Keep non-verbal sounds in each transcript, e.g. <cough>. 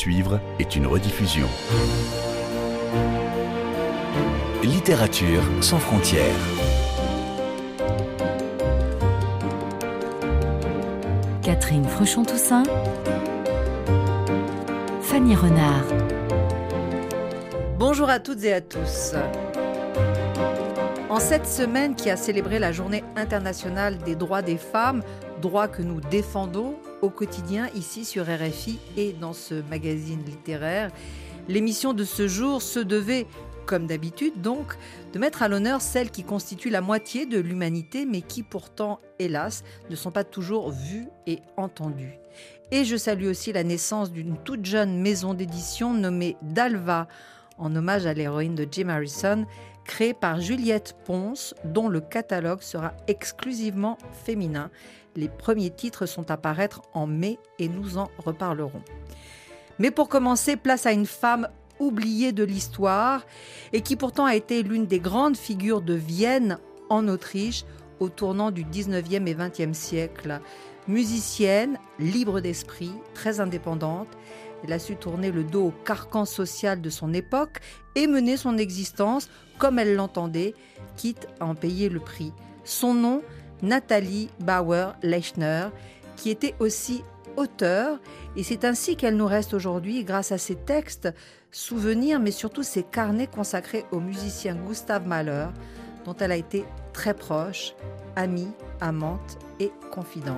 suivre est une rediffusion. Littérature sans frontières. Catherine Fruchon-Toussaint. Fanny Renard. Bonjour à toutes et à tous. En cette semaine qui a célébré la journée internationale des droits des femmes, droits que nous défendons au quotidien ici sur RFI et dans ce magazine littéraire, l'émission de ce jour se devait, comme d'habitude donc, de mettre à l'honneur celles qui constituent la moitié de l'humanité mais qui pourtant, hélas, ne sont pas toujours vues et entendues. Et je salue aussi la naissance d'une toute jeune maison d'édition nommée Dalva, en hommage à l'héroïne de Jim Harrison, créée par Juliette Ponce, dont le catalogue sera exclusivement féminin. Les premiers titres sont à paraître en mai et nous en reparlerons. Mais pour commencer, place à une femme oubliée de l'histoire et qui pourtant a été l'une des grandes figures de Vienne en Autriche au tournant du 19e et 20e siècle. Musicienne, libre d'esprit, très indépendante, elle a su tourner le dos au carcan social de son époque et mener son existence comme elle l'entendait, quitte à en payer le prix. Son nom, Nathalie Bauer-Lechner, qui était aussi auteur, et c'est ainsi qu'elle nous reste aujourd'hui grâce à ses textes, souvenirs, mais surtout ses carnets consacrés au musicien Gustave Mahler, dont elle a été très proche, amie, amante et confidente.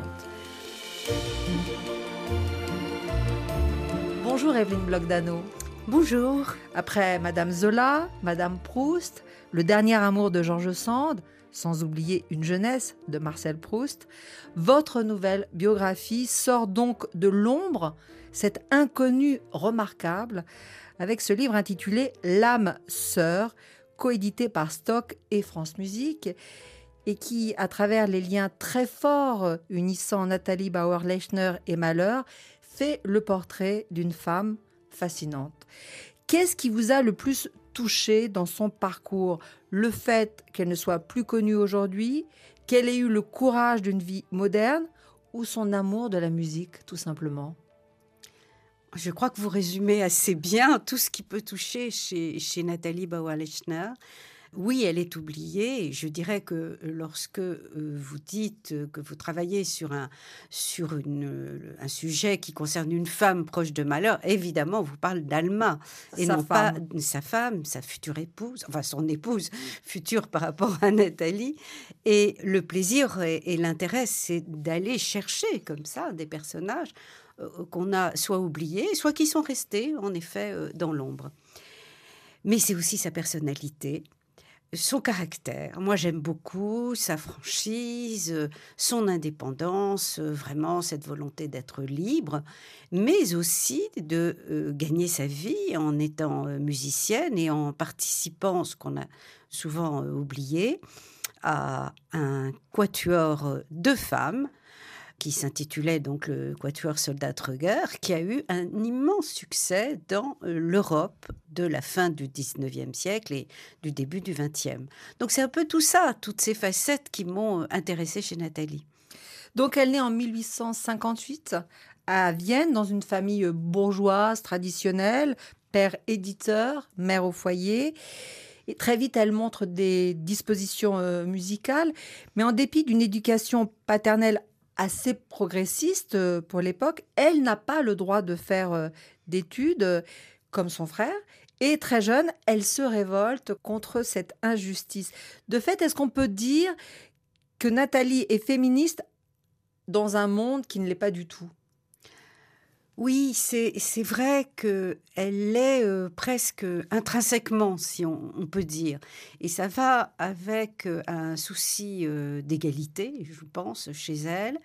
Bonjour Evelyne Blogdano. Bonjour. Après Madame Zola, Madame Proust, Le dernier amour de Georges Sand, sans oublier Une jeunesse de Marcel Proust, votre nouvelle biographie sort donc de l'ombre, cette inconnue remarquable, avec ce livre intitulé L'âme sœur, coédité par Stock et France Musique, et qui, à travers les liens très forts unissant Nathalie Bauer-Lechner et Malheur, fait le portrait d'une femme fascinante. Qu'est-ce qui vous a le plus touché dans son parcours? Le fait qu'elle ne soit plus connue aujourd'hui, qu'elle ait eu le courage d'une vie moderne? Ou son amour de la musique, tout simplement? Je crois que vous résumez assez bien tout ce qui peut toucher chez, chez Nathalie Bauer-Lechner. Oui, elle est oubliée. Je dirais que lorsque euh, vous dites que vous travaillez sur un, sur une, un sujet qui concerne une femme proche de malheur, évidemment, on vous parle d'Alma et non pas sa femme, sa future épouse, enfin son épouse future par rapport à Nathalie. Et le plaisir et, l'intérêt, c'est d'aller chercher comme ça des personnages euh, qu'on a soit oubliés, soit qui sont restés en effet euh, dans l'ombre. Mais c'est aussi sa personnalité, son caractère. Moi, j'aime beaucoup sa franchise, euh, son indépendance, euh, vraiment cette volonté d'être libre, mais aussi de euh, gagner sa vie en étant musicienne et en participant, ce qu'on a souvent oublié, à un quatuor de femmes qui s'intitulait donc le Quatuor Soldat Trugger, qui a eu un immense succès dans euh, l'Europe de la fin du 19e siècle et du début du 20e. Donc c'est un peu tout ça, toutes ces facettes qui m'ont euh, intéressée chez Nathalie. Donc elle naît en 1858 à Vienne dans une famille bourgeoise traditionnelle, père éditeur, mère au foyer. Et très vite, elle montre des dispositions euh, musicales, mais en dépit d'une éducation paternelle assez progressiste euh, pour l'époque, elle n'a pas le droit de faire euh, d'études euh, comme son frère. Et très jeune, elle se révolte contre cette injustice. De fait, est-ce qu'on peut dire que Nathalie est féministe dans un monde qui ne l'est pas du tout? Oui, c'est vrai qu'elle l'est euh, presque intrinsèquement, si on, peut dire. Et ça va avec euh, un souci euh, d'égalité, je pense, chez elle,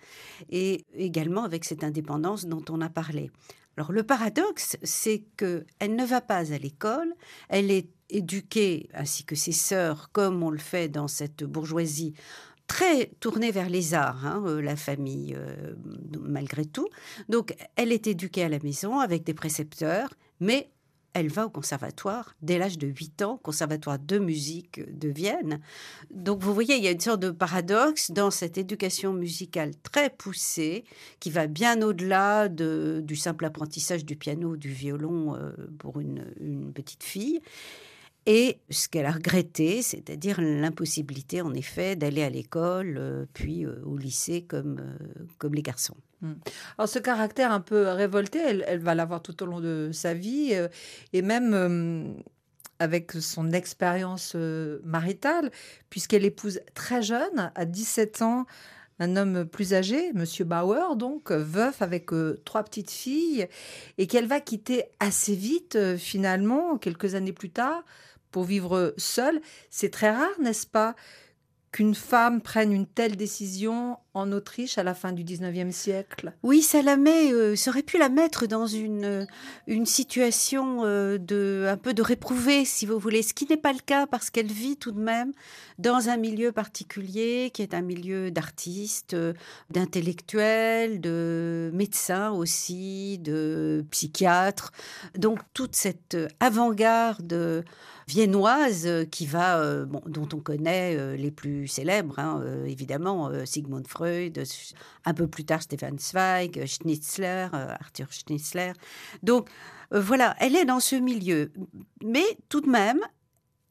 et également avec cette indépendance dont on a parlé. Alors le paradoxe, c'est qu'elle ne va pas à l'école, elle est éduquée, ainsi que ses sœurs, comme on le fait dans cette bourgeoisie très tournée vers les arts, hein, euh, la famille, euh, malgré tout. Donc, elle est éduquée à la maison avec des précepteurs, mais elle va au conservatoire dès l'âge de 8 ans, conservatoire de musique de Vienne. Donc vous voyez, il y a une sorte de paradoxe dans cette éducation musicale très poussée qui va bien au-delà de, du simple apprentissage du piano, du violon euh, pour une petite fille. Et ce qu'elle a regretté, c'est-à-dire l'impossibilité, en effet, d'aller à l'école, euh, puis euh, au lycée comme, comme les garçons. Hmm. Alors ce caractère un peu révolté, elle, va l'avoir tout au long de sa vie euh, et même euh, avec son expérience euh, maritale, puisqu'elle épouse très jeune, à 17 ans, un homme plus âgé, Monsieur Bauer, donc veuf avec trois petites filles, et qu'elle va quitter assez vite, finalement, quelques années plus tard, pour vivre seule. C'est très rare, n'est-ce pas qu'une femme prenne une telle décision en Autriche à la fin du 19e siècle? Oui, euh, ça aurait pu la mettre dans une, euh, une situation euh, de, un peu de réprouvée, si vous voulez, ce qui n'est pas le cas parce qu'elle vit tout de même dans un milieu particulier qui est un milieu d'artistes, d'intellectuels, de médecins aussi, de psychiatres. Donc toute cette avant-garde viennoise qui va, bon, dont on connaît les plus célèbres, hein, évidemment, Sigmund Freud, un peu plus tard Stefan Zweig, Schnitzler, euh, Arthur Schnitzler. Donc euh, voilà, elle est dans ce milieu. Mais tout de même,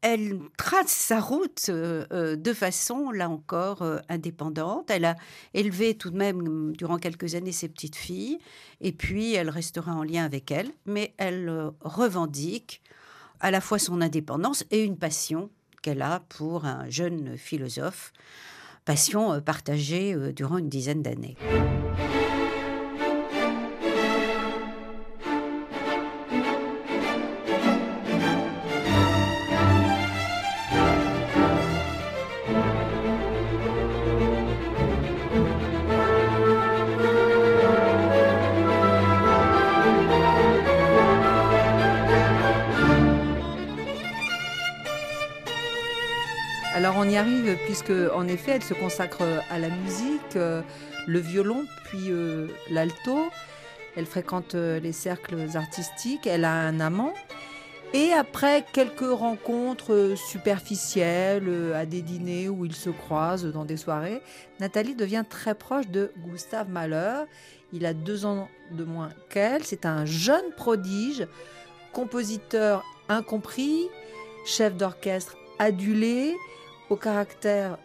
elle trace sa route euh, de façon, là encore, indépendante. Elle a élevé tout de même durant quelques années ses petites filles, et puis elle restera en lien avec elles, mais elle revendique à la fois son indépendance et une passion qu'elle a pour un jeune philosophe passion euh, partagée euh, durant une dizaine d'années. Puisque en effet elle se consacre à la musique, euh, le violon puis euh, l'alto. Elle fréquente euh, les cercles artistiques, elle a un amant. Et après quelques rencontres superficielles à des dîners où ils se croisent dans des soirées, Nathalie devient très proche de Gustave Mahler. Il a deux ans de moins qu'elle. C'est un jeune prodige, compositeur incompris, chef d'orchestre adulé, au caractère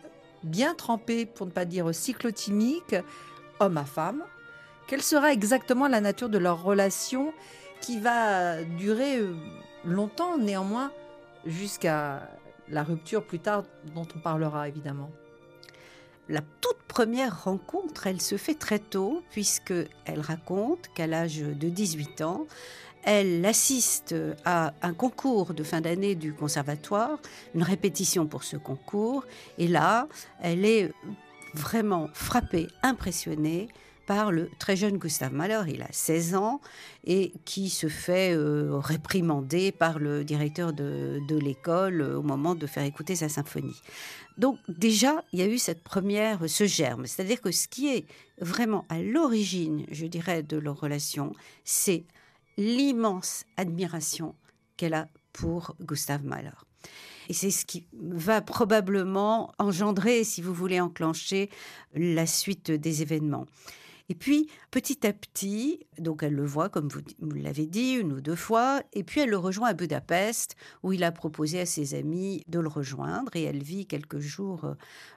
bien trempé, pour ne pas dire cyclotimique, homme à femme. Quelle sera exactement la nature de leur relation qui va durer euh, longtemps néanmoins jusqu'à la rupture plus tard dont on parlera évidemment? La toute première rencontre, elle se fait très tôt, puisque elle raconte qu'à l'âge de 18 ans, elle assiste à un concours de fin d'année du conservatoire, une répétition pour ce concours, et là, elle est vraiment frappée, impressionnée par le très jeune Gustave Mahler, il a 16 ans, et qui se fait euh, réprimander par le directeur de, de l'école euh, au moment de faire écouter sa symphonie. Donc déjà, il y a eu cette première, ce germe, c'est-à-dire que ce qui est vraiment à l'origine, je dirais, de leur relation, c'est l'immense admiration qu'elle a pour Gustave Mahler. Et c'est ce qui va probablement engendrer, si vous voulez, enclencher la suite des événements. Et puis, petit à petit, donc elle le voit, comme vous, l'avez dit, une ou deux fois, et puis elle le rejoint à Budapest, où il a proposé à ses amis de le rejoindre, et elle vit quelques jours euh,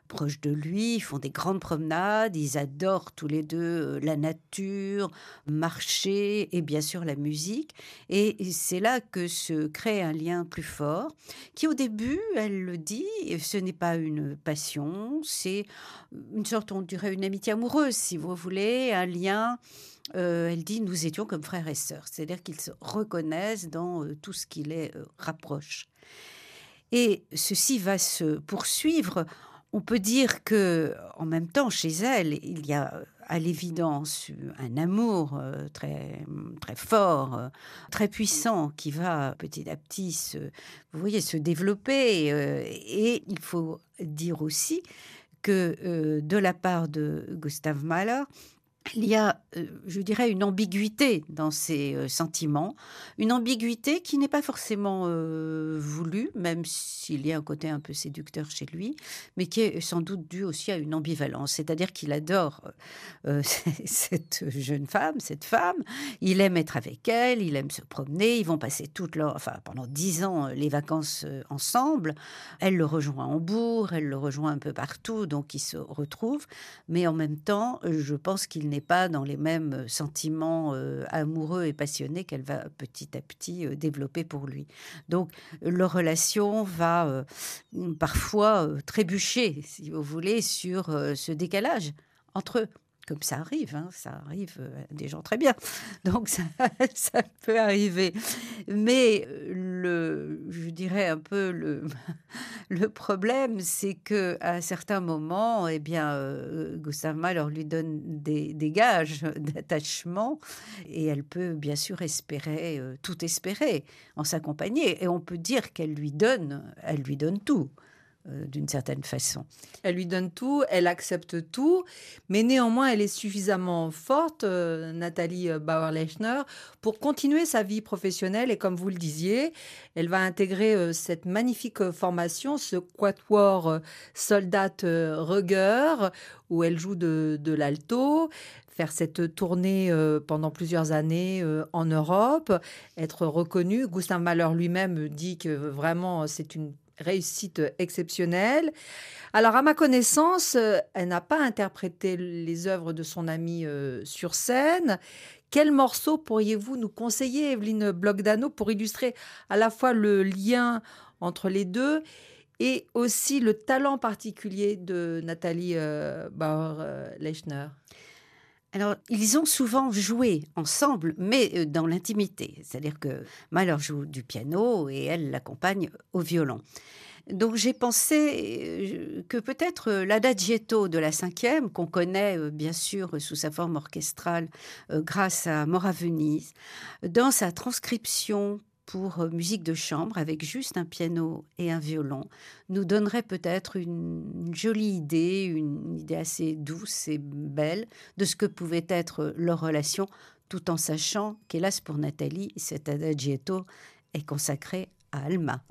proche de lui, ils font des grandes promenades, ils adorent tous les deux euh, la nature, marcher et bien sûr la musique. Et c'est là que se crée un lien plus fort, qui au début, elle le dit, ce n'est pas une passion, c'est une sorte, on dirait, une amitié amoureuse, si vous voulez, un lien. Euh, elle dit nous étions comme frères et sœurs, c'est-à-dire qu'ils se reconnaissent dans euh, tout ce qui les rapproche. Et ceci va se poursuivre on peut dire que, en même temps, chez elle, il y a à l'évidence un amour euh, très très fort, euh, très puissant qui va petit à petit se, vous voyez, se développer. Euh, et il faut dire aussi que de la part de Gustave Mahler, il y a, euh, je dirais, une ambiguïté dans ses euh, sentiments, une ambiguïté qui n'est pas forcément euh, voulue, même s'il y a un côté un peu séducteur chez lui, mais qui est sans doute dû aussi à une ambivalence, c'est-à-dire qu'il adore <laughs> cette jeune femme, cette femme, il aime être avec elle, il aime se promener, ils vont passer toute leur, enfin pendant dix ans les vacances ensemble, elle le rejoint à Hambourg, elle le rejoint un peu partout, donc ils se retrouvent, mais en même temps, je pense qu'il n'est pas dans les mêmes sentiments euh, amoureux et passionnés qu'elle va petit à petit euh, développer pour lui. Donc leur relation va euh, parfois trébucher, si vous voulez, sur ce décalage entre eux comme ça arrive, hein, ça arrive euh, à des gens très bien. <laughs> Donc <laughs> ça, peut arriver. Mais euh, le, je dirais un peu le, <laughs> le problème, c'est que à certains moments, eh bien, euh, Gustave Mahler lui donne des, des gages d'attachement et elle peut bien sûr espérer, tout espérer en s'accompagner. Et on peut dire qu'elle lui donne, elle lui donne tout. Euh, d'une certaine façon. Elle lui donne tout, elle accepte tout, mais néanmoins, elle est suffisamment forte, euh, Nathalie euh, Bauer-Lechner, pour continuer sa vie professionnelle. Et comme vous le disiez, elle va intégrer cette magnifique formation, ce quatuor soldat Ruger, où elle joue de, de l'alto faire cette tournée pendant plusieurs années en Europe, être reconnue. Gustave Mahler lui-même dit que vraiment c'est une réussite exceptionnelle. Alors, à ma connaissance, euh, elle n'a pas interprété les œuvres de son amie euh, sur scène. Quel morceau pourriez-vous nous conseiller, Evelyne Blogdano, pour illustrer à la fois le lien entre les deux et aussi le talent particulier de Nathalie euh, Bauer-Lechner alors, ils ont souvent joué ensemble, mais dans l'intimité. C'est-à-dire que Mahler joue du piano et elle l'accompagne au violon. Donc j'ai pensé que peut-être l'adagietto de la cinquième, qu'on connaît bien sûr sous sa forme orchestrale grâce à Mora Venise, dans sa transcription pour euh, musique de chambre avec juste un piano et un violon nous donnerait peut-être une, jolie idée, une idée assez douce et belle de ce que pouvait être leur relation, tout en sachant qu'hélas pour Nathalie, cet adagietto est consacré à Alma.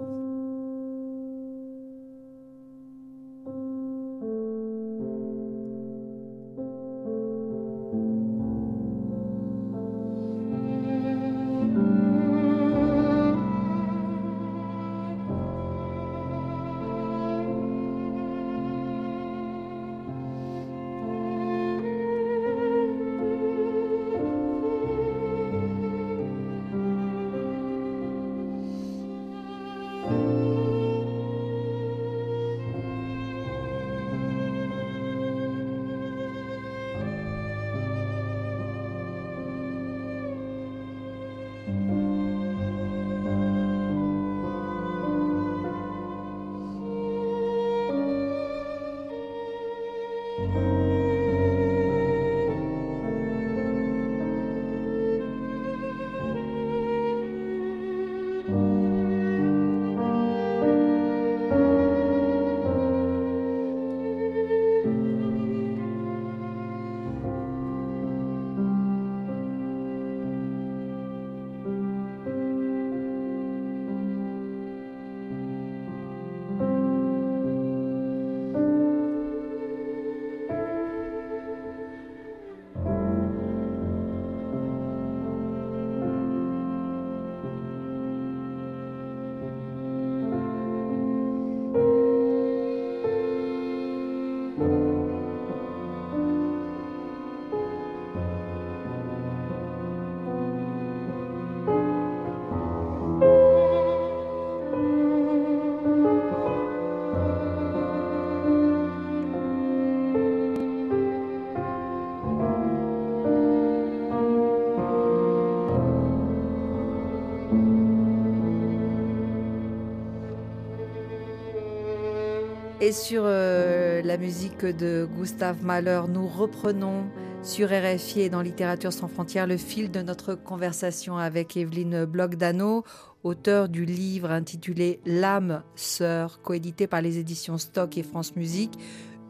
Et sur euh, la musique de Gustave Mahler, nous reprenons sur RFI et dans Littérature sans frontières le fil de notre conversation avec Evelyne Blogdano, auteur du livre intitulé L'âme sœur, coédité par les éditions Stock et France Musique,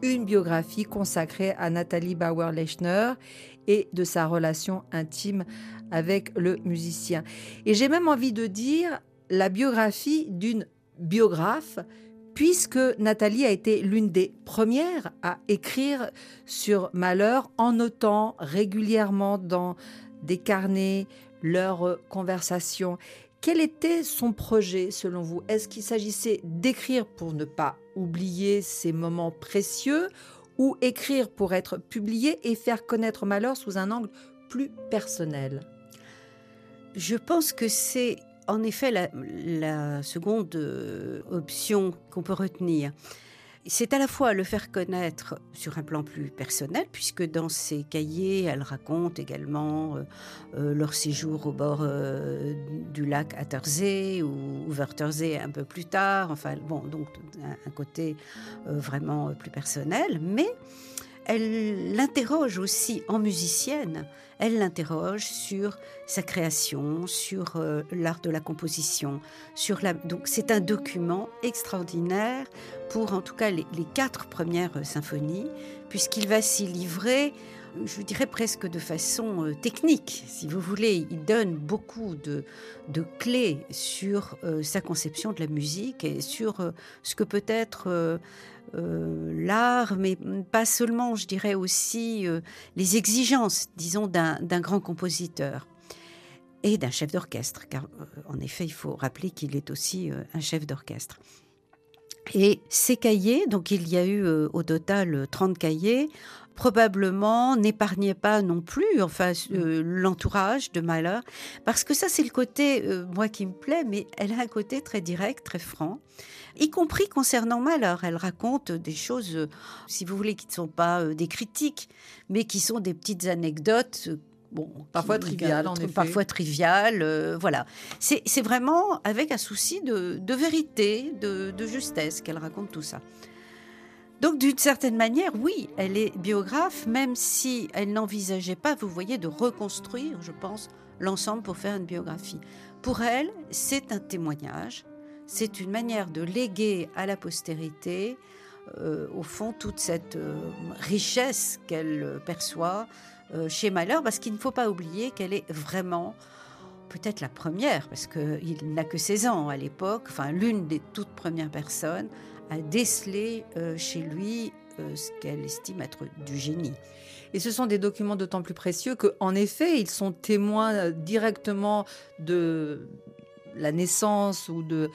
une biographie consacrée à Nathalie Bauer-Lechner et de sa relation intime avec le musicien. Et j'ai même envie de dire la biographie d'une biographe, puisque Nathalie a été l'une des premières à écrire sur Malheur en notant régulièrement dans des carnets leurs conversations. Quel était son projet selon vous? Est-ce qu'il s'agissait d'écrire pour ne pas oublier ces moments précieux ou écrire pour être publié et faire connaître Malheur sous un angle plus personnel? Je pense que c'est en effet la, seconde euh, option qu'on peut retenir c'est à la fois le faire connaître sur un plan plus personnel, puisque dans ses cahiers, elle raconte également euh, euh, leur séjour au bord du lac Attersee ou Wörthersee un peu plus tard. Enfin, bon, donc un, côté vraiment plus personnel, mais elle l'interroge aussi en musicienne. Elle l'interroge sur sa création, sur l'art de la composition. Donc c'est un document extraordinaire pour en tout cas les, quatre premières symphonies, puisqu'il va s'y livrer, je dirais presque de façon euh, technique, si vous voulez. Il donne beaucoup de, clés sur euh, sa conception de la musique et sur euh, ce que peut être l'art, mais pas seulement, je dirais aussi les exigences, disons, d'un grand compositeur et d'un chef d'orchestre, car en effet, il faut rappeler qu'il est aussi un chef d'orchestre. Et ces cahiers, donc il y a eu euh, au total 30 euh, cahiers, probablement n'épargnaient pas non plus enfin euh, l'entourage de Mahler parce que ça c'est le côté moi qui me plaît mais elle a un côté très direct très franc y compris concernant Mahler elle raconte des choses si vous voulez qui ne sont pas des critiques mais qui sont des petites anecdotes Bon, parfois trivial, en effet. Parfois trivial, euh, voilà. C'est vraiment avec un souci de, vérité, de, justesse qu'elle raconte tout ça. Donc d'une certaine manière, oui, elle est biographe, même si elle n'envisageait pas, vous voyez, de reconstruire, je pense, l'ensemble pour faire une biographie. Pour elle, c'est un témoignage, c'est une manière de léguer à la postérité, euh, au fond, toute cette euh, richesse qu'elle perçoit, chez Malheur, parce qu'il ne faut pas oublier qu'elle est vraiment peut-être la première, parce qu'il n'a que 16 ans à l'époque, enfin l'une des toutes premières personnes à déceler euh, chez lui euh, ce qu'elle estime être du génie. Et ce sont des documents d'autant plus précieux qu'en effet, ils sont témoins directement de la naissance ou de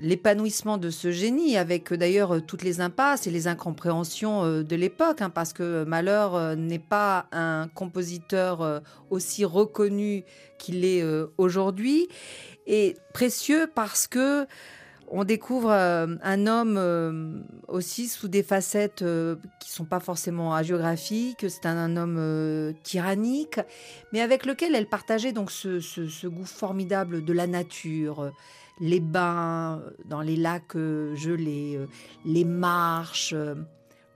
l'épanouissement de ce génie, avec euh, d'ailleurs euh, toutes les impasses et les incompréhensions euh, de l'époque, hein, parce que Malheur n'est pas un compositeur aussi reconnu qu'il est aujourd'hui, et précieux parce que on découvre un homme aussi sous des facettes qui sont pas forcément hagiographiques, c'est un, homme tyrannique, mais avec lequel elle partageait donc ce goût formidable de la nature les bains dans les lacs euh, gelés, euh, les marches, euh,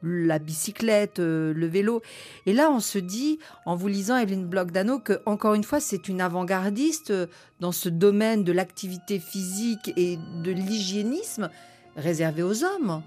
la bicyclette, le vélo. Et là, on se dit, en vous lisant Evelyne Bloch-Dano, que encore une fois, c'est une avant-gardiste dans ce domaine de l'activité physique et de l'hygiénisme réservé aux hommes.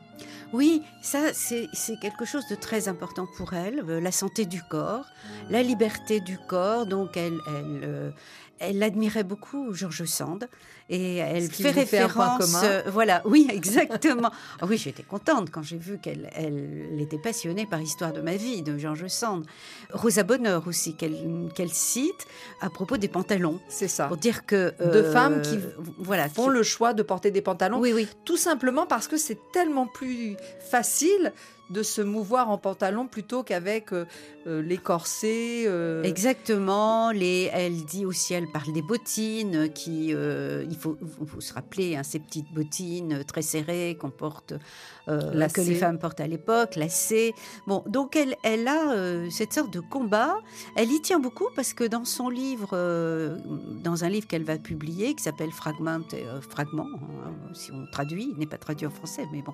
Oui, ça c'est quelque chose de très important pour elle, la santé du corps, la liberté du corps. Donc elle, elle, elle admirait beaucoup Georges Sand et elle fait référence. Euh, voilà, oui, <laughs> exactement. Ah oui, j'étais contente quand j'ai vu qu'elle elle était passionnée par Histoire de ma vie de Georges Sand. Rosa Bonheur aussi qu'elle cite à propos des pantalons. C'est ça. Pour dire que de femmes qui euh, voilà font le choix de porter des pantalons. Oui, oui. Tout simplement parce que c'est tellement plus facile de se mouvoir en pantalon plutôt qu'avec euh, euh, les corsets. Euh. Exactement. Les, elle dit aussi, elle parle des bottines, qui, il faut, se rappeler, hein, ces petites bottines très serrées qu'on porte, que les femmes portent à l'époque, lacées. Bon, donc elle, elle a cette sorte de combat. Elle y tient beaucoup parce que dans son livre, dans un livre qu'elle va publier, qui s'appelle Fragment, Fragment, hein, si on traduit, il n'est pas traduit en français, mais bon.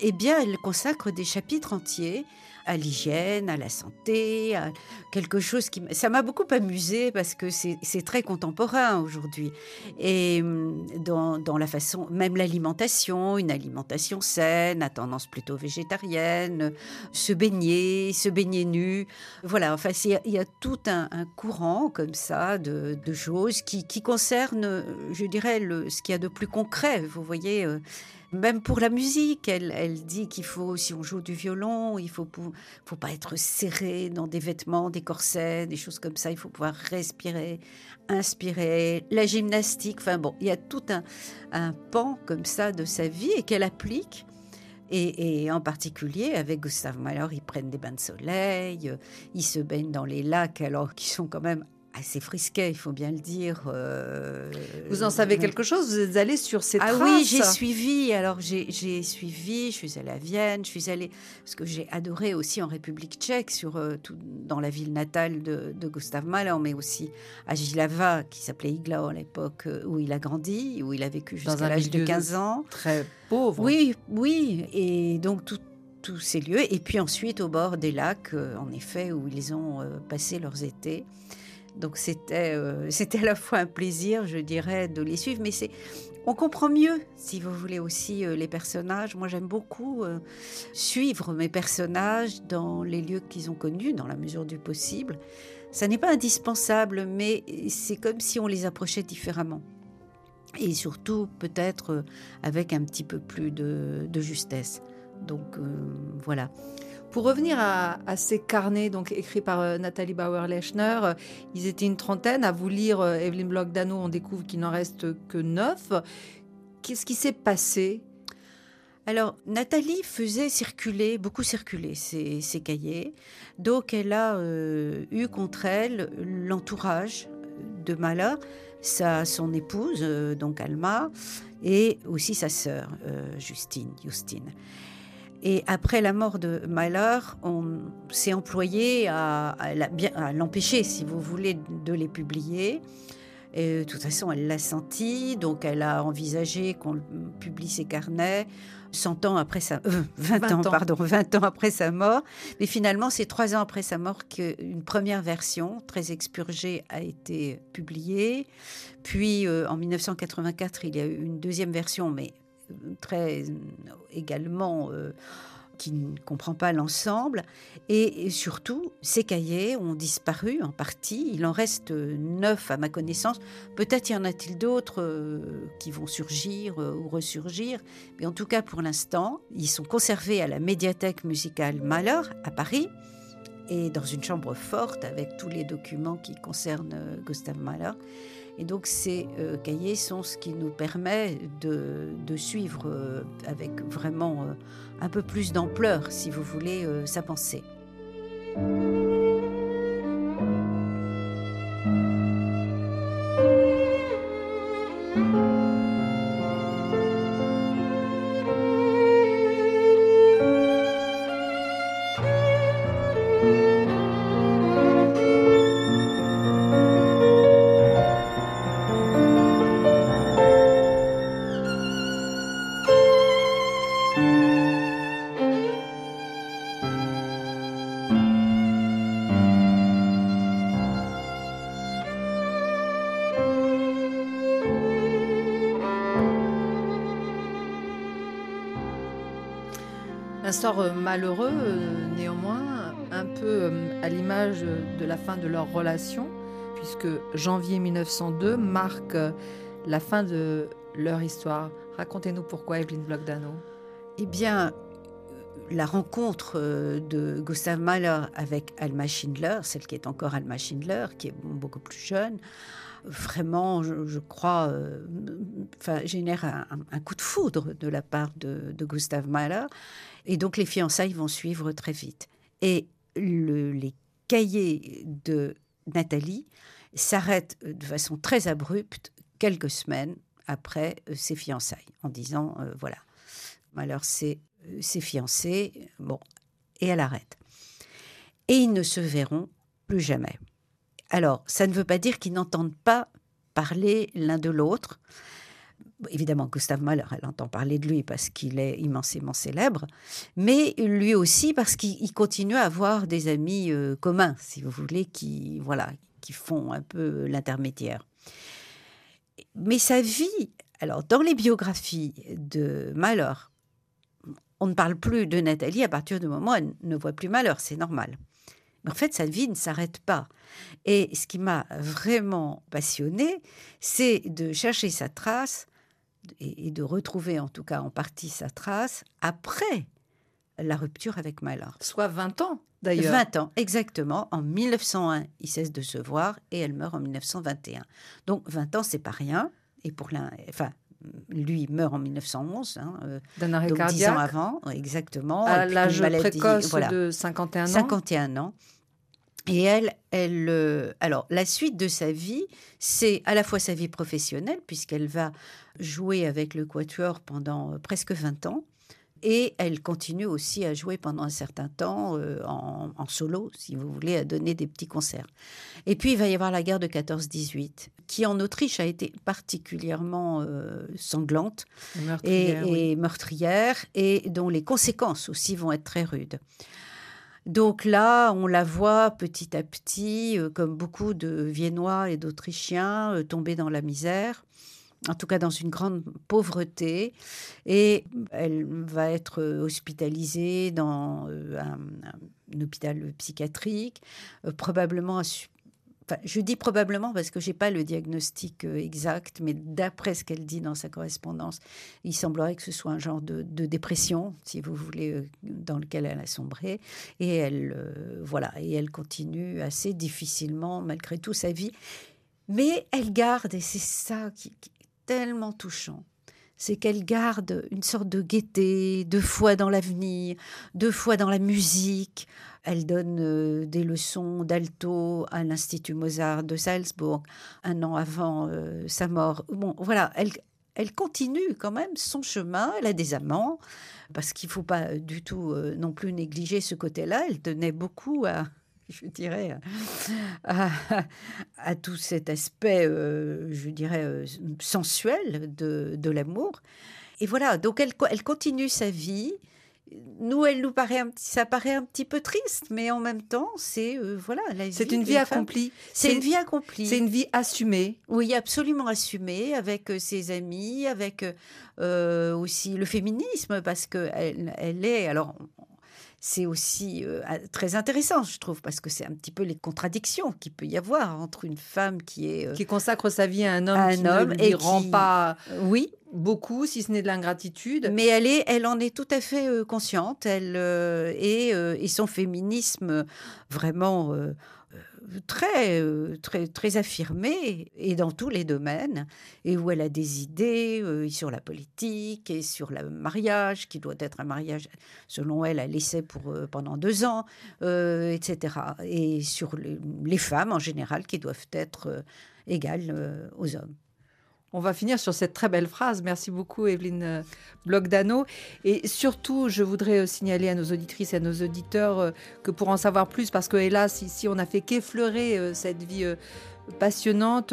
Eh bien, elle consacre des chapitres entiers à l'hygiène, à la santé, à quelque chose qui... Ça m'a beaucoup amusé parce que c'est très contemporain aujourd'hui. Et hum, dans, la façon, même l'alimentation, une alimentation saine, à tendance plutôt végétarienne, se baigner, se baigner nu. Voilà, enfin, il y a tout un, courant comme ça de, choses qui, concernent, je dirais, ce qu'il y a de plus concret. Vous voyez, euh, même pour la musique, elle, dit qu'il faut, si on joue du violon, il faut, faut pas être serré dans des vêtements, des corsets, des choses comme ça. Il faut pouvoir respirer, inspirer. La gymnastique, enfin bon, il y a tout un, pan comme ça de sa vie et qu'elle applique. Et, en particulier avec Gustave Mahler, ils prennent des bains de soleil, ils se baignent dans les lacs alors qu'ils sont quand même assez frisquet, il faut bien le dire. Euh, vous en savez quelque chose? Vous êtes allé sur ces ah traces? Ah oui, j'ai suivi. Alors j'ai suivi. Je suis allée à Vienne. Je suis allée ce que j'ai adoré aussi en République Tchèque, sur euh, tout, dans la ville natale de, de Gustav Mahler, mais aussi à Gilava, qui s'appelait Iglao à l'époque euh, où il a grandi, où il a vécu jusqu'à l'âge de 15 ans. Très pauvre. Oui, oui. Et donc tout tous ces lieux, et puis ensuite au bord des lacs, en effet, où ils ont passé leurs étés. Donc c'était euh, <laughs> c'était à la fois un plaisir, je dirais, de les suivre, mais c'est on comprend mieux, si vous voulez aussi, euh, les personnages. Moi, j'aime beaucoup euh, suivre mes personnages dans les lieux qu'ils ont connus, dans la mesure du possible. Ça n'est pas indispensable, mais c'est comme si on les approchait différemment. Et surtout, peut-être avec un petit peu plus de, de justesse. Donc, voilà. Pour revenir à, ces carnets donc écrits par euh, Nathalie Bauer-Lechner, euh, ils étaient une trentaine. À vous lire euh, Evelyn Bloch-Dano, on découvre qu'il n'en reste que neuf. Qu'est-ce qui s'est passé? Alors, Nathalie faisait circuler, beaucoup circuler ses, cahiers. Donc, elle a eu contre elle l'entourage de Mahler, sa, son épouse, donc Alma, et aussi sa sœur, Justine. Et après la mort de Mahler, on s'est employé à, l'empêcher, si vous voulez, de les publier. Et de toute façon, elle l'a senti, donc elle a envisagé qu'on publie ses carnets 100 ans après sa, 20, euh, ans, pardon, 20 ans après sa mort. Mais finalement, c'est trois ans après sa mort qu'une première version, très expurgée, a été publiée. Puis, euh, en 1984, il y a eu une deuxième version, mais très également euh, qui ne comprend pas l'ensemble. Et, surtout, ces cahiers ont disparu en partie. Il en reste neuf à ma connaissance. Peut-être y en a-t-il d'autres euh, qui vont surgir euh, ou ressurgir. Mais en tout cas, pour l'instant, ils sont conservés à la médiathèque musicale Mahler à Paris et dans une chambre forte avec tous les documents qui concernent Gustav Mahler. Et donc ces euh, cahiers sont ce qui nous permet de, suivre euh, avec vraiment euh, un peu plus d'ampleur, si vous voulez, sa pensée. Sort euh, malheureux, euh, néanmoins, un peu euh, à l'image de la fin de leur relation, puisque janvier 1902 marque la fin de leur histoire. Racontez-nous pourquoi, Evelyn Bloch-Dano. Eh bien, la rencontre de Gustav Mahler avec Alma Schindler, celle qui est encore Alma Schindler, qui est beaucoup plus jeune, vraiment, je, crois, enfin, génère un, coup de foudre de la part de, de Gustav Mahler. Et donc les fiançailles vont suivre très vite. Et les cahiers de Nathalie s'arrêtent de façon très abrupte quelques semaines après euh, ses fiançailles, en disant euh, voilà, alors c'est ses fiancés, bon, et elle arrête. Et ils ne se verront plus jamais. Alors, ça ne veut pas dire qu'ils n'entendent pas parler l'un de l'autre, Évidemment, Gustave Mahler, elle entend parler de lui parce qu'il est immensément célèbre, mais lui aussi parce qu'il continue à avoir des amis euh, communs, si vous voulez, qui, voilà, qui font un peu l'intermédiaire. Mais sa vie, alors dans les biographies de Mahler, on ne parle plus de Nathalie à partir du moment où elle ne voit plus Malheur, c'est normal. Mais en fait, sa vie ne s'arrête pas. Et ce qui m'a vraiment passionnée, c'est de chercher sa trace et, de retrouver en tout cas en partie sa trace après la rupture avec Malheur. Soit 20 ans d'ailleurs. 20 ans, exactement. En 1901, il cesse de se voir et elle meurt en 1921. Donc 20 ans, c'est pas rien. Et pour l'un, enfin, lui meurt en 1911, hein, euh, d'un arrêt donc cardiaque. 10 ans avant, exactement. À l'âge précoce de 51 ans. 51 ans. Et elle, elle, euh, alors la suite de sa vie, c'est à la fois sa vie professionnelle, puisqu'elle va jouer avec le Quatuor pendant euh, presque 20 ans, et elle continue aussi à jouer pendant un certain temps euh, en, solo, si vous voulez, à donner des petits concerts. Et puis il va y avoir la guerre de 14-18, qui en Autriche a été particulièrement euh, sanglante et, meurtrière, et dont les conséquences aussi vont être très rudes. Donc là, on la voit petit à petit, euh, comme beaucoup de Viennois et d'Autrichiens, tomber dans la misère en tout cas dans une grande pauvreté, et elle va être hospitalisée dans euh, un, hôpital psychiatrique, euh, probablement je dis probablement parce que j'ai pas le diagnostic euh, exact, mais d'après ce qu'elle dit dans sa correspondance, il semblerait que ce soit un genre de, dépression, si vous voulez, dans lequel elle a sombré. Et elle, voilà, et elle continue assez difficilement malgré tout sa vie. Mais elle garde, et c'est ça qui, tellement touchant, c'est qu'elle garde une sorte de gaieté, de foi dans l'avenir, de foi dans la musique. Elle donne euh, des leçons d'alto à l'Institut Mozart de Salzbourg un an avant euh, sa mort. Bon, voilà, elle, continue quand même son chemin. Elle a des amants, parce qu'il ne faut pas du tout euh, non plus négliger ce côté-là. Elle tenait beaucoup à, <laughs> je dirais, à, tout cet aspect, euh, je dirais, euh, sensuel de, de l'amour. Et voilà, donc elle, elle continue sa vie. Nous, elle nous paraît, un, ça paraît un petit peu triste, mais en même temps, c'est euh, voilà, c'est une vie accomplie. C'est une vie accomplie. C'est une vie assumée. Oui, absolument assumée avec ses amis, avec aussi le féminisme, parce que elle, elle est alors c'est aussi euh, très intéressant, je trouve, parce que c'est un petit peu les contradictions qu'il peut y avoir entre une femme qui est... Euh, qui consacre sa vie à un homme qui ne lui rend pas oui. beaucoup, si ce n'est de l'ingratitude. Mais elle, est, elle en est tout à fait euh, consciente, elle, et, et, son féminisme vraiment très, euh, très, très affirmée et dans tous les domaines, et où elle a des idées euh, sur la politique et sur le mariage, qui doit être un mariage, selon elle, à l'essai pour, euh, pendant deux ans, etc. Et sur les femmes en général, qui doivent être égales aux hommes. On va finir sur cette très belle phrase. Merci beaucoup, Evelyne euh, Blogdano. Et surtout, je voudrais euh, signaler à nos auditrices et à nos auditeurs euh, que pour en savoir plus, parce que hélas, ici, on n'a fait qu'effleurer cette vie passionnante,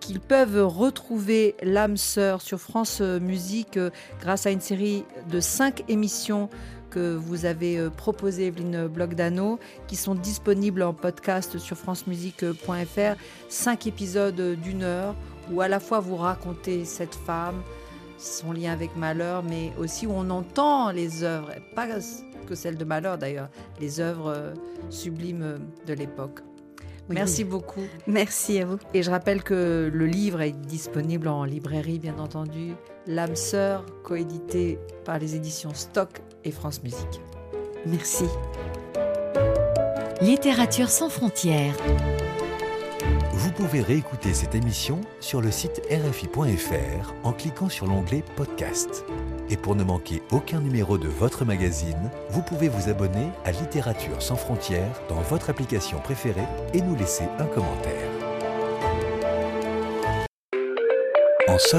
qu'ils peuvent retrouver l'âme sœur sur France Musique grâce à une série de cinq émissions que vous avez proposées, Evelyne Blogdano, qui sont disponibles en podcast sur francemusique.fr. Cinq épisodes d'une heure où à la fois vous racontez cette femme, son lien avec Malheur, mais aussi où on entend les œuvres, pas que celles de Malheur d'ailleurs, les œuvres euh, sublimes de l'époque. Merci beaucoup. Merci à vous. Et je rappelle que le livre est disponible en librairie, bien entendu. L'âme sœur, coédité par les éditions Stock et France Musique. Merci. Littérature sans frontières. Vous pouvez réécouter cette émission sur le site rfi.fr en cliquant sur l'onglet Podcast. Et pour ne manquer aucun numéro de votre magazine, vous pouvez vous abonner à Littérature sans frontières dans votre application préférée et nous laisser un commentaire. En